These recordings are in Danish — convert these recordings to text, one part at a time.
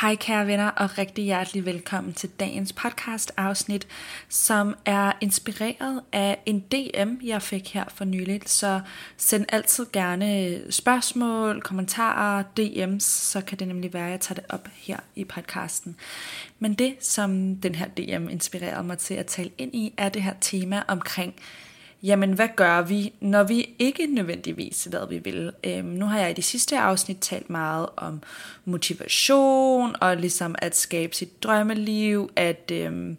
Hej kære venner og rigtig hjertelig velkommen til dagens podcast afsnit, som er inspireret af en DM, jeg fik her for nyligt. Så send altid gerne spørgsmål, kommentarer, DM's, så kan det nemlig være, at jeg tager det op her i podcasten. Men det, som den her DM inspirerede mig til at tale ind i, er det her tema omkring jamen hvad gør vi, når vi ikke nødvendigvis hvad vi vil. Øhm, nu har jeg i de sidste afsnit talt meget om motivation, og ligesom at skabe sit drømmeliv, at øhm,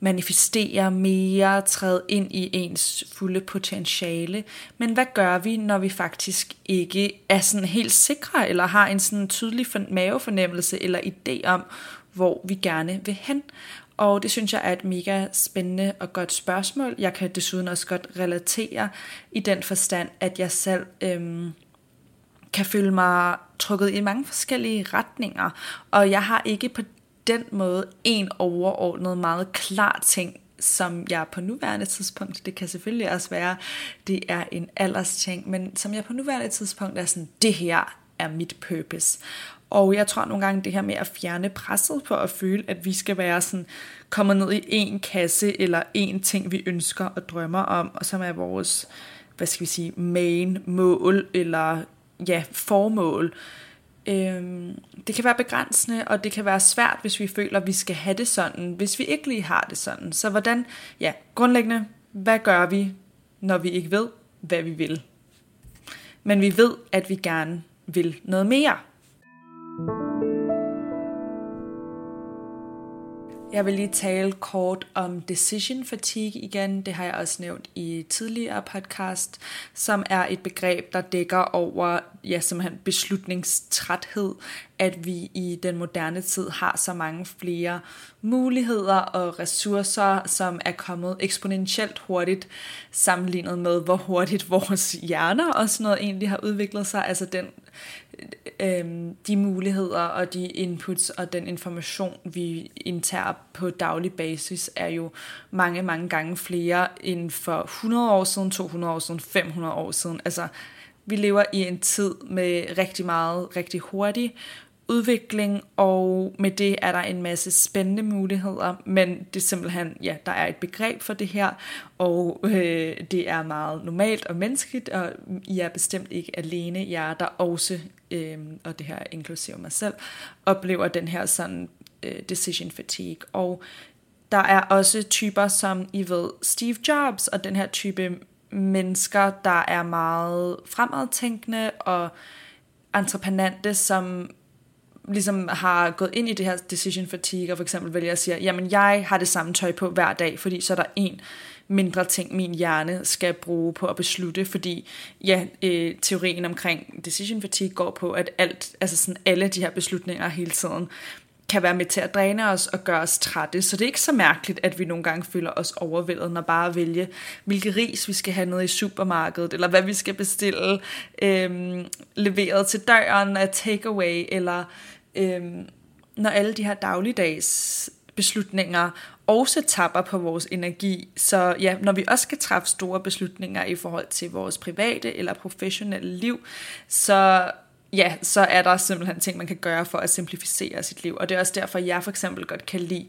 manifestere mere, træde ind i ens fulde potentiale. Men hvad gør vi, når vi faktisk ikke er sådan helt sikre, eller har en sådan tydelig mavefornemmelse eller idé om, hvor vi gerne vil hen? Og det synes jeg er et mega spændende og godt spørgsmål. Jeg kan desuden også godt relatere i den forstand, at jeg selv øhm, kan føle mig trukket i mange forskellige retninger. Og jeg har ikke på den måde en overordnet meget klar ting, som jeg på nuværende tidspunkt, det kan selvfølgelig også være, det er en alders ting, men som jeg på nuværende tidspunkt er sådan, det her er mit purpose. Og jeg tror nogle gange det her med at fjerne presset på at føle, at vi skal være sådan kommer ned i en kasse eller en ting, vi ønsker og drømmer om, og som er vores, hvad skal vi sige, main mål eller ja, formål. Øhm, det kan være begrænsende, og det kan være svært, hvis vi føler, at vi skal have det sådan, hvis vi ikke lige har det sådan. Så hvordan, ja, grundlæggende, hvad gør vi, når vi ikke ved, hvad vi vil? Men vi ved, at vi gerne vil noget mere. Jeg vil lige tale kort om decision fatigue igen. Det har jeg også nævnt i tidligere podcast, som er et begreb, der dækker over ja, simpelthen beslutningstræthed, at vi i den moderne tid har så mange flere muligheder og ressourcer, som er kommet eksponentielt hurtigt sammenlignet med, hvor hurtigt vores hjerner og sådan noget egentlig har udviklet sig. Altså den øh, de muligheder og de inputs og den information, vi indtager på daglig basis, er jo mange, mange gange flere end for 100 år siden, 200 år siden, 500 år siden. Altså, vi lever i en tid med rigtig meget, rigtig hurtigt, udvikling, og med det er der en masse spændende muligheder, men det er simpelthen, ja, der er et begreb for det her, og øh, det er meget normalt og menneskeligt, og I er bestemt ikke alene, jeg er der også, øh, og det her inklusive mig selv, oplever den her sådan øh, decision fatigue, og der er også typer som, I ved, Steve Jobs, og den her type mennesker, der er meget fremadtænkende og entreprenante, som ligesom har gået ind i det her decision fatigue, og for eksempel vælger at sige, jamen jeg har det samme tøj på hver dag, fordi så er der en mindre ting, min hjerne skal bruge på at beslutte, fordi ja, øh, teorien omkring decision fatigue går på, at alt, altså sådan alle de her beslutninger hele tiden kan være med til at dræne os og gøre os trætte. Så det er ikke så mærkeligt, at vi nogle gange føler os overvældet, når bare at vælge, hvilke ris vi skal have nede i supermarkedet, eller hvad vi skal bestille øhm, leveret til døren af takeaway, eller øhm, når alle de her dagligdags beslutninger også tapper på vores energi. Så ja, når vi også skal træffe store beslutninger i forhold til vores private eller professionelle liv, så ja, så er der simpelthen ting, man kan gøre for at simplificere sit liv. Og det er også derfor, jeg for eksempel godt kan lide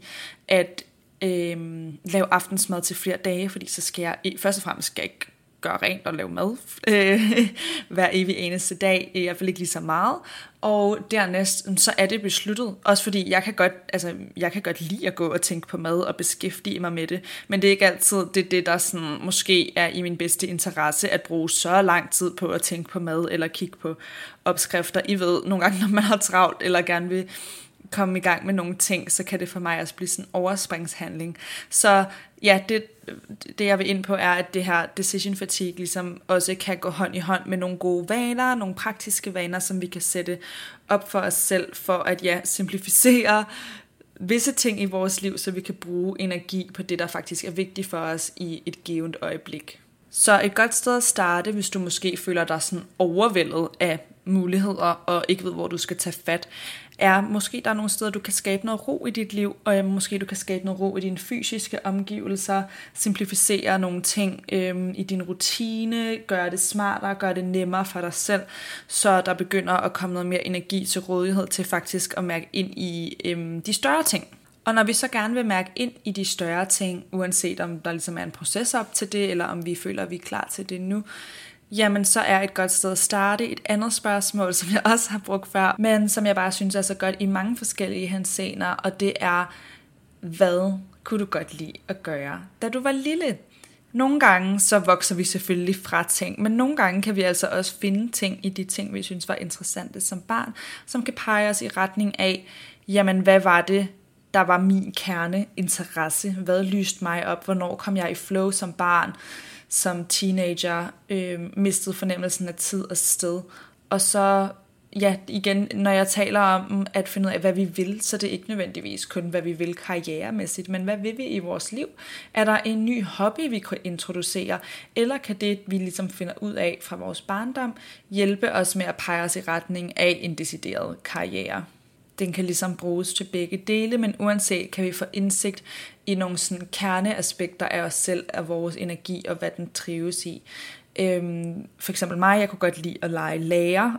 at øhm, lave aftensmad til flere dage, fordi så skal jeg først og fremmest skal jeg ikke gøre rent og lave mad øh, hver evig eneste dag, i hvert fald ikke lige så meget. Og dernæst, mm, så er det besluttet. Også fordi jeg kan godt, altså, jeg kan godt lide at gå og tænke på mad og beskæftige mig med det. Men det er ikke altid det, det der sådan, måske er i min bedste interesse, at bruge så lang tid på at tænke på mad eller kigge på opskrifter. I ved, nogle gange når man har travlt eller gerne vil komme i gang med nogle ting, så kan det for mig også blive sådan en overspringshandling. Så ja, det, det jeg vil ind på er, at det her decision fatigue ligesom også kan gå hånd i hånd med nogle gode vaner, nogle praktiske vaner, som vi kan sætte op for os selv, for at ja, simplificere visse ting i vores liv, så vi kan bruge energi på det, der faktisk er vigtigt for os i et givet øjeblik. Så et godt sted at starte, hvis du måske føler dig sådan overvældet af muligheder og ikke ved, hvor du skal tage fat, er måske der er nogle steder, du kan skabe noget ro i dit liv, og øh, måske du kan skabe noget ro i dine fysiske omgivelser, simplificere nogle ting øh, i din rutine, gøre det smartere, gøre det nemmere for dig selv, så der begynder at komme noget mere energi til rådighed til faktisk at mærke ind i øh, de større ting. Og når vi så gerne vil mærke ind i de større ting, uanset om der ligesom er en proces op til det, eller om vi føler, at vi er klar til det nu, jamen så er et godt sted at starte. Et andet spørgsmål, som jeg også har brugt før, men som jeg bare synes er så godt i mange forskellige hensener, og det er, hvad kunne du godt lide at gøre, da du var lille? Nogle gange så vokser vi selvfølgelig fra ting, men nogle gange kan vi altså også finde ting i de ting, vi synes var interessante som barn, som kan pege os i retning af, jamen hvad var det, der var min kerneinteresse? Hvad lyste mig op? Hvornår kom jeg i flow som barn? som teenager øh, mistede fornemmelsen af tid og sted. Og så, ja, igen, når jeg taler om at finde ud af, hvad vi vil, så det er ikke nødvendigvis kun, hvad vi vil karrieremæssigt, men hvad vil vi i vores liv? Er der en ny hobby, vi kan introducere, eller kan det, vi ligesom finder ud af fra vores barndom, hjælpe os med at pege os i retning af en decideret karriere? Den kan ligesom bruges til begge dele, men uanset kan vi få indsigt i nogle sådan kerneaspekter af os selv, af vores energi og hvad den trives i. Øhm, for eksempel mig, jeg kunne godt lide at lege lærer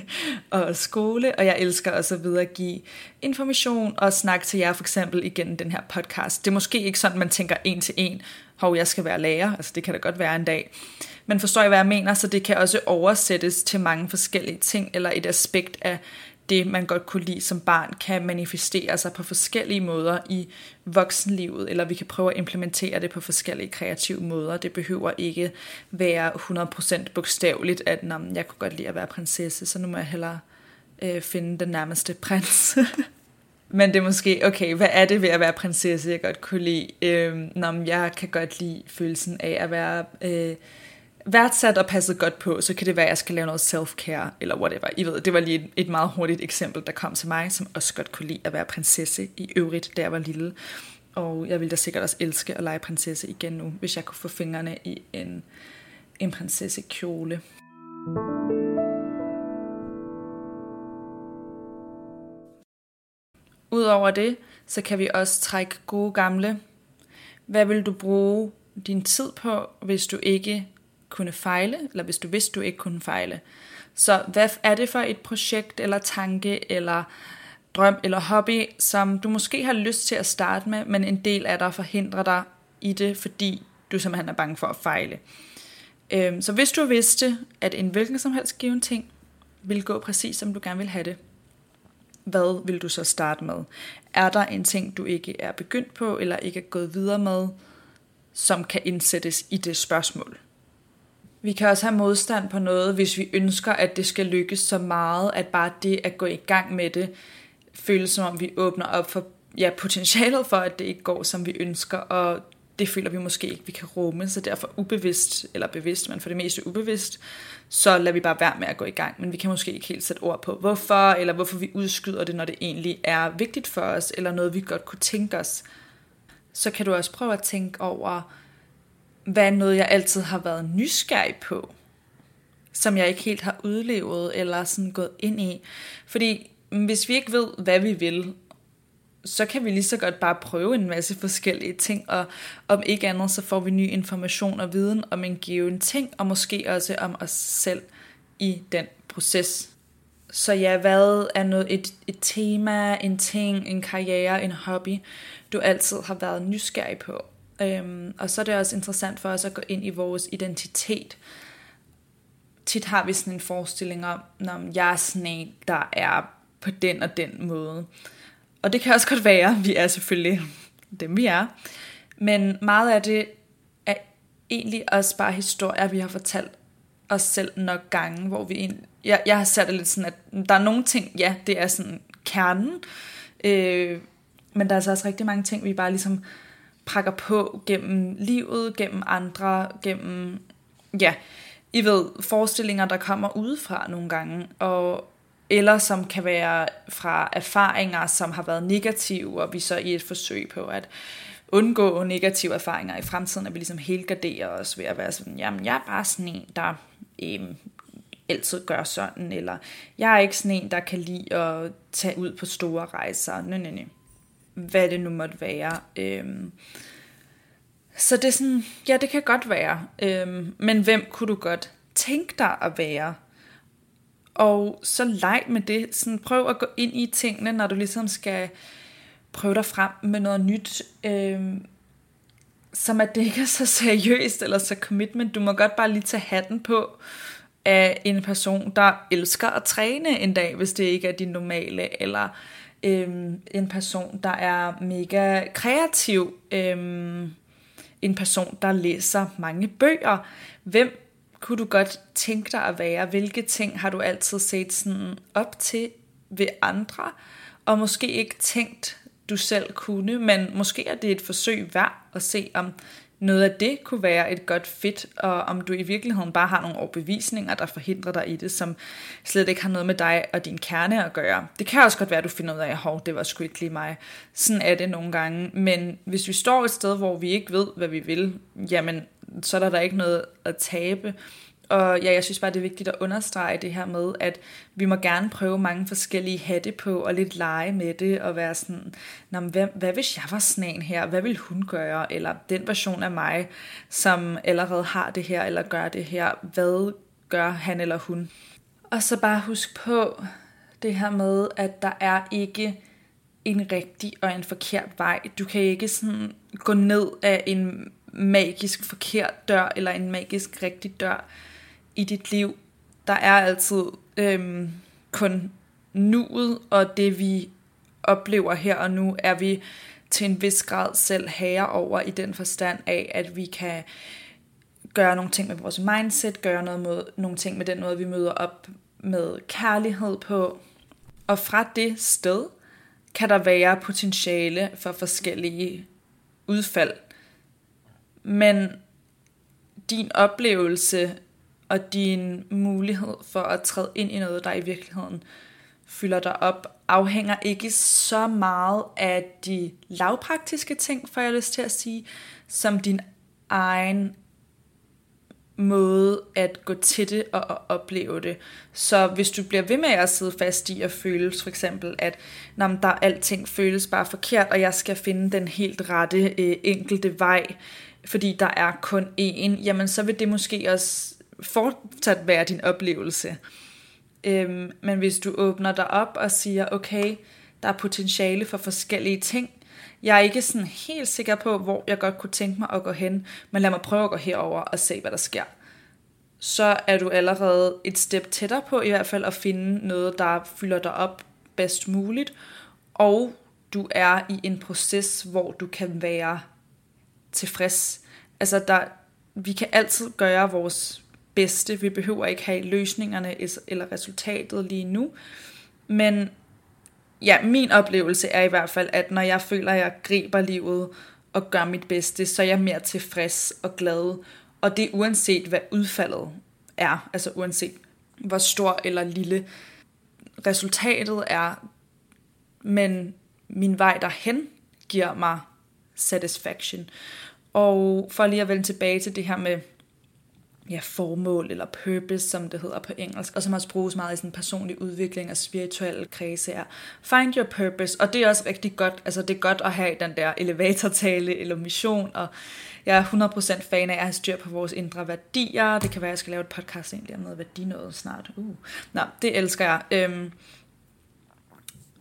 og skole, og jeg elsker også at videregive information og snakke til jer for eksempel igennem den her podcast. Det er måske ikke sådan, man tænker en til en, hov, jeg skal være lærer, altså det kan da godt være en dag. Men forstår I, hvad jeg mener? Så det kan også oversættes til mange forskellige ting, eller et aspekt af det, man godt kunne lide som barn, kan manifestere sig på forskellige måder i voksenlivet, eller vi kan prøve at implementere det på forskellige kreative måder. Det behøver ikke være 100% bogstaveligt, at Nå, jeg kunne godt lide at være prinsesse, så nu må jeg hellere øh, finde den nærmeste prins. Men det er måske, okay, hvad er det ved at være prinsesse, jeg godt kunne lide? Øh, nå, jeg kan godt lide følelsen af at være... Øh, værdsat og passet godt på, så kan det være, at jeg skal lave noget self-care, eller whatever. I ved, det var lige et, et meget hurtigt eksempel, der kom til mig, som også godt kunne lide at være prinsesse i øvrigt, da jeg var lille. Og jeg ville da sikkert også elske at lege prinsesse igen nu, hvis jeg kunne få fingrene i en, en prinsessekjole. Udover det, så kan vi også trække gode gamle. Hvad vil du bruge din tid på, hvis du ikke kunne fejle, eller hvis du vidste, du ikke kunne fejle. Så hvad er det for et projekt, eller tanke, eller drøm, eller hobby, som du måske har lyst til at starte med, men en del af dig forhindrer dig i det, fordi du simpelthen er bange for at fejle. Øhm, så hvis du vidste, at en hvilken som helst given ting vil gå præcis, som du gerne vil have det, hvad vil du så starte med? Er der en ting, du ikke er begyndt på, eller ikke er gået videre med, som kan indsættes i det spørgsmål? Vi kan også have modstand på noget, hvis vi ønsker, at det skal lykkes så meget, at bare det at gå i gang med det, føles som om vi åbner op for ja, potentialet for, at det ikke går, som vi ønsker, og det føler vi måske ikke, vi kan rumme, så derfor ubevidst, eller bevidst, men for det meste ubevidst, så lader vi bare være med at gå i gang, men vi kan måske ikke helt sætte ord på, hvorfor, eller hvorfor vi udskyder det, når det egentlig er vigtigt for os, eller noget, vi godt kunne tænke os. Så kan du også prøve at tænke over, hvad er noget, jeg altid har været nysgerrig på, som jeg ikke helt har udlevet eller sådan gået ind i. Fordi mm, hvis vi ikke ved, hvad vi vil, så kan vi lige så godt bare prøve en masse forskellige ting, og om ikke andet, så får vi ny information og viden om en given ting, og måske også om os selv i den proces. Så ja, hvad er noget, et, et tema, en ting, en karriere, en hobby, du altid har været nysgerrig på, Øhm, og så er det også interessant for os at gå ind i vores identitet. Tit har vi sådan en forestilling om, når jeg er sådan en, der er på den og den måde. Og det kan også godt være, vi er selvfølgelig dem vi er. Men meget af det er egentlig også bare historier, vi har fortalt os selv nok gange, hvor vi egentlig, jeg, jeg har sat det lidt sådan, at der er nogle ting, ja, det er sådan kernen. Øh, men der er altså også rigtig mange ting, vi bare ligesom pakker på gennem livet, gennem andre, gennem, ja, I ved, forestillinger, der kommer udefra nogle gange, og eller som kan være fra erfaringer, som har været negative, og vi så i et forsøg på at undgå negative erfaringer i fremtiden, at vi ligesom helgarderer os ved at være sådan, jamen jeg er bare sådan en, der øhm, altid gør sådan, eller jeg er ikke sådan en, der kan lide at tage ud på store rejser, nej, nej, nej. Hvad det nu måtte være. Øhm, så det er sådan, ja, det kan godt være, øhm, men hvem kunne du godt tænke dig at være? Og så leg med det. Sådan, prøv at gå ind i tingene, når du ligesom skal prøve dig frem med noget nyt. Øhm, som at det ikke er så seriøst eller så commitment. Du må godt bare lige tage hatten på af en person, der elsker at træne en dag, hvis det ikke er din normale, eller øhm, en person, der er mega kreativ, øhm, en person, der læser mange bøger. Hvem kunne du godt tænke dig at være? Hvilke ting har du altid set sådan op til ved andre, og måske ikke tænkt, du selv kunne, men måske er det et forsøg værd at se, om noget af det kunne være et godt fit, og om du i virkeligheden bare har nogle overbevisninger, der forhindrer dig i det, som slet ikke har noget med dig og din kerne at gøre. Det kan også godt være, at du finder ud af, at det var sgu ikke lige mig. Sådan er det nogle gange. Men hvis vi står et sted, hvor vi ikke ved, hvad vi vil, jamen, så er der, der ikke noget at tabe. Og ja, jeg synes bare, det er vigtigt at understrege det her med, at vi må gerne prøve mange forskellige hatte på, og lidt lege med det, og være sådan, Nå, hvad, hvad hvis jeg var sådan en her? Hvad vil hun gøre? Eller den version af mig, som allerede har det her, eller gør det her, hvad gør han eller hun? Og så bare husk på det her med, at der er ikke en rigtig og en forkert vej. Du kan ikke sådan gå ned af en magisk forkert dør, eller en magisk rigtig dør i dit liv. Der er altid øhm, kun nuet, og det vi oplever her og nu, er vi til en vis grad selv herre over i den forstand af, at vi kan gøre nogle ting med vores mindset, gøre noget med, nogle ting med den måde, vi møder op med kærlighed på. Og fra det sted kan der være potentiale for forskellige udfald. Men din oplevelse og din mulighed for at træde ind i noget, der i virkeligheden fylder dig op, afhænger ikke så meget af de lavpraktiske ting, for jeg lyst til at sige, som din egen måde at gå til det og at opleve det. Så hvis du bliver ved med at sidde fast i at føle for eksempel, at når der alting føles bare forkert, og jeg skal finde den helt rette øh, enkelte vej, fordi der er kun én, jamen så vil det måske også fortsat være din oplevelse. Øhm, men hvis du åbner dig op og siger, okay, der er potentiale for forskellige ting, jeg er ikke sådan helt sikker på, hvor jeg godt kunne tænke mig at gå hen, men lad mig prøve at gå herover og se, hvad der sker. Så er du allerede et step tættere på i hvert fald at finde noget, der fylder dig op bedst muligt, og du er i en proces, hvor du kan være tilfreds. Altså, der, vi kan altid gøre vores bedste. Vi behøver ikke have løsningerne eller resultatet lige nu. Men ja, min oplevelse er i hvert fald, at når jeg føler, at jeg griber livet og gør mit bedste, så er jeg mere tilfreds og glad. Og det er uanset, hvad udfaldet er. Altså uanset, hvor stor eller lille resultatet er. Men min vej derhen giver mig satisfaction. Og for lige at vende tilbage til det her med ja, formål eller purpose, som det hedder på engelsk, og som også bruges meget i sådan personlig udvikling og spirituelle kredse, er find your purpose, og det er også rigtig godt, altså det er godt at have den der elevatortale eller mission, og jeg er 100% fan af at have styr på vores indre værdier, det kan være, at jeg skal lave et podcast egentlig om noget værdi snart, uh. Nå, det elsker jeg. Øhm,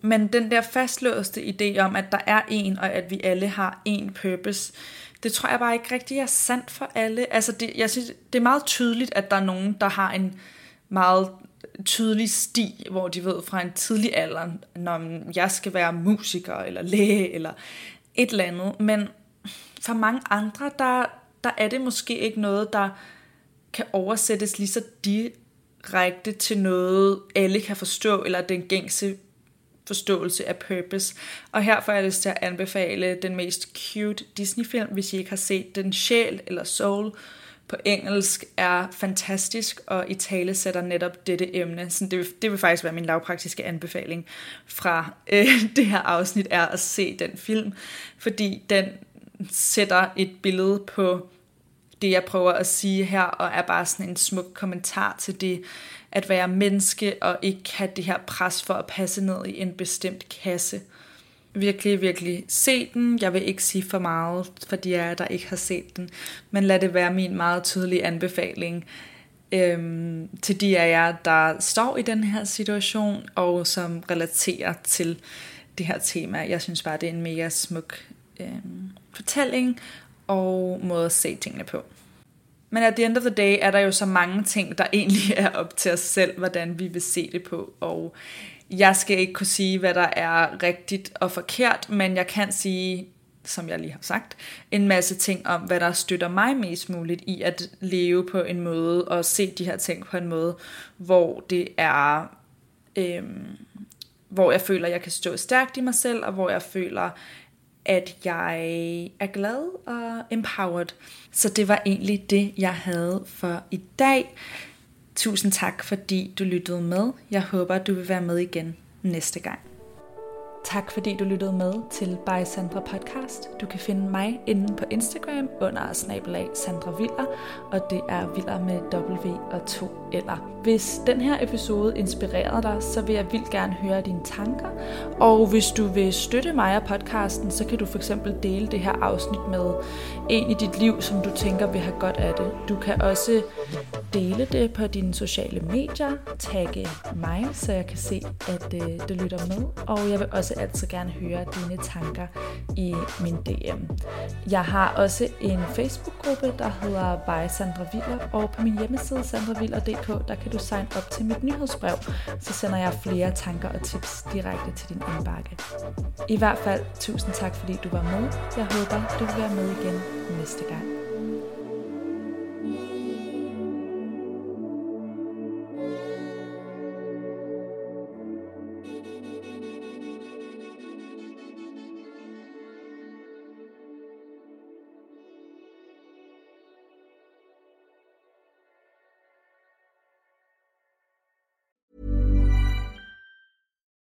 men den der fastlåste idé om, at der er en, og at vi alle har en purpose, det tror jeg bare ikke rigtig er sandt for alle. Altså det, jeg synes, det er meget tydeligt, at der er nogen, der har en meget tydelig sti, hvor de ved fra en tidlig alder, når jeg skal være musiker, eller læge, eller et eller andet. Men for mange andre, der, der er det måske ikke noget, der kan oversættes lige så direkte til noget, alle kan forstå, eller den gængse forståelse af purpose. Og her får jeg lyst til at anbefale den mest cute Disney-film, hvis I ikke har set den. Sjæl eller Soul på engelsk er fantastisk og i tale sætter netop dette emne. Så det, vil, det vil faktisk være min lavpraktiske anbefaling fra øh, det her afsnit, er at se den film, fordi den sætter et billede på det, jeg prøver at sige her, og er bare sådan en smuk kommentar til det at være menneske og ikke have det her pres for at passe ned i en bestemt kasse. Virkelig, virkelig se den. Jeg vil ikke sige for meget for de af der ikke har set den, men lad det være min meget tydelige anbefaling øhm, til de af jer, der står i den her situation og som relaterer til det her tema. Jeg synes bare, det er en mega smuk øhm, fortælling og måde at se tingene på. Men at the end of the day er der jo så mange ting, der egentlig er op til os selv, hvordan vi vil se det på. Og jeg skal ikke kunne sige, hvad der er rigtigt og forkert, men jeg kan sige, som jeg lige har sagt, en masse ting om, hvad der støtter mig mest muligt i at leve på en måde og se de her ting på en måde, hvor det er, øhm, hvor jeg føler, jeg kan stå stærkt i mig selv, og hvor jeg føler, at jeg er glad og empowered. Så det var egentlig det, jeg havde for i dag. Tusind tak, fordi du lyttede med. Jeg håber, du vil være med igen næste gang. Tak fordi du lyttede med til By Sandra Podcast. Du kan finde mig inde på Instagram under snabelag Sandra Viller, og det er Viller med W og to eller. Hvis den her episode inspirerede dig, så vil jeg vildt gerne høre dine tanker. Og hvis du vil støtte mig og podcasten, så kan du for eksempel dele det her afsnit med en i dit liv, som du tænker vil have godt af det. Du kan også dele det på dine sociale medier, tagge mig, så jeg kan se, at øh, du lytter med. Og jeg vil også altid gerne høre dine tanker i min DM. Jeg har også en Facebook-gruppe, der hedder By Sandra Viller, og på min hjemmeside sandraviller.dk, der kan du signe op til mit nyhedsbrev, så sender jeg flere tanker og tips direkte til din indbakke. I hvert fald, tusind tak fordi du var med. Jeg håber, du vil være med igen næste gang.